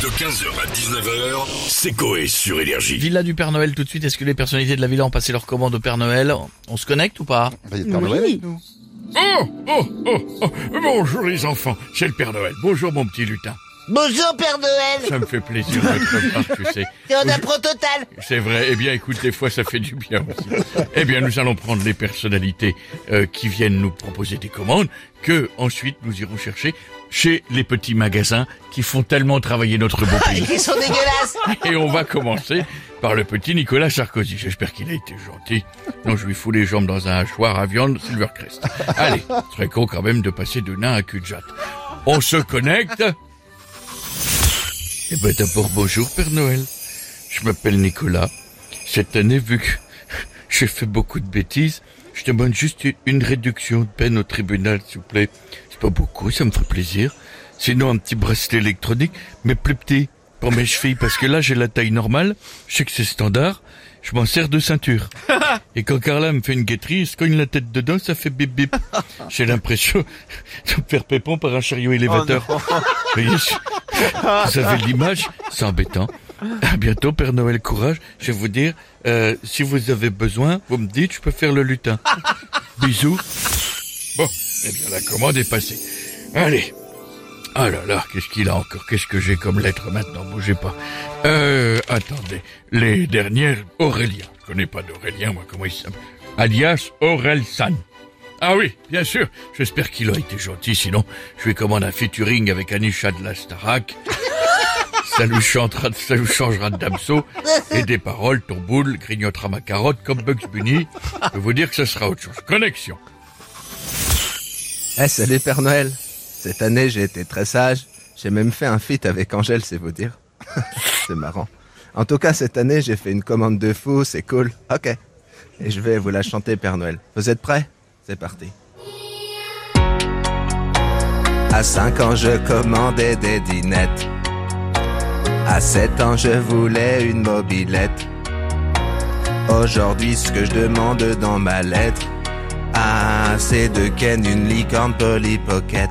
De 15h à 19h, c'est Coé sur Énergie. Villa du Père Noël tout de suite. Est-ce que les personnalités de la villa ont passé leur commande au Père Noël On se connecte ou pas Bah, il y a le Père Noël avec nous. Oh, oh, oh, oh, bonjour les enfants, c'est le Père Noël. Bonjour mon petit lutin. Bonjour Père Noël Ça me fait plaisir de te revoir, tu sais. C'est en impro total C'est vrai, eh bien écoute, des fois ça fait du bien aussi. Eh bien nous allons prendre les personnalités euh, qui viennent nous proposer des commandes, que ensuite nous irons chercher chez les petits magasins qui font tellement travailler notre beau pays. Ils sont dégueulasses Et on va commencer par le petit Nicolas Sarkozy. J'espère qu'il a été gentil. Non, je lui fous les jambes dans un hachoir à viande Silvercrest. Allez, serait con quand même de passer de nain à cul de jatte. On se connecte. Eh ben d'abord, bonjour Père Noël. Je m'appelle Nicolas. Cette année, vu que j'ai fait beaucoup de bêtises, je demande juste une réduction de peine au tribunal, s'il vous plaît. C'est pas beaucoup, ça me ferait plaisir. Sinon, un petit bracelet électronique, mais plus petit, pour mes chevilles, parce que là, j'ai la taille normale. Je sais que c'est standard. Je m'en sers de ceinture. Et quand Carla me fait une guetterie, elle se cogne la tête dedans, ça fait bip bip. J'ai l'impression de me faire pépon par un chariot élévateur. Vous voyez, je- vous avez l'image, c'est embêtant. À bientôt, Père Noël, courage. Je vais vous dire, euh, si vous avez besoin, vous me dites, je peux faire le lutin. Bisous. Bon, eh bien, la commande est passée. Allez. Ah là là, qu'est-ce qu'il a encore? Qu'est-ce que j'ai comme lettre maintenant? Bougez pas. Euh, attendez. Les dernières, Aurélien. Je connais pas d'Aurélien, moi, comment il s'appelle? Alias Aurelsan. Ah oui, bien sûr. J'espère qu'il a été gentil, sinon je lui commande un featuring avec Anisha de la Starac. Ça lui chantera, ça lui changera de damso. Et des paroles, ton boule grignotera ma carotte comme Bugs Bunny. Je peux vous dire que ce sera autre chose. Connexion. Eh, salut Père Noël. Cette année, j'ai été très sage. J'ai même fait un feat avec Angèle, c'est vous dire. c'est marrant. En tout cas, cette année, j'ai fait une commande de fou, c'est cool. Ok. Et je vais vous la chanter, Père Noël. Vous êtes prêts? C'est parti. À 5 ans, je commandais des dinettes. À 7 ans, je voulais une mobilette. Aujourd'hui, ce que je demande dans ma lettre, ah, c'est de Ken une licorne Polly Pocket.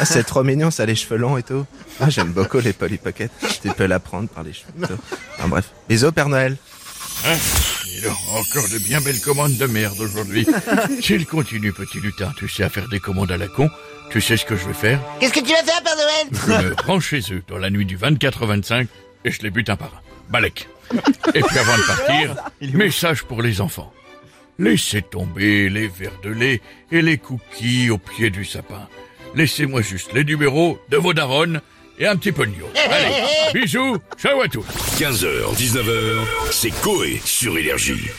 Ah, c'est trop mignon, ça, les cheveux longs et tout. Ah, j'aime beaucoup les Polly Pocket. Tu peux la prendre par les cheveux. Enfin, bref. Bisous, Père Noël. Hein encore de bien belles commandes de merde aujourd'hui. S'il continue, petit lutin, tu sais à faire des commandes à la con, tu sais ce que je vais faire Qu'est-ce que tu vas faire Père Noël Je me rends chez eux dans la nuit du 24 au 25 et je les bute un par un. Balek. Et puis avant de partir, message pour les enfants. Laissez tomber les verres de lait et les cookies au pied du sapin. Laissez-moi juste les numéros de vos darons et un petit peu de. Allez, bisous, ciao à tous. 15h, 19h, c'est Coé sur Énergie.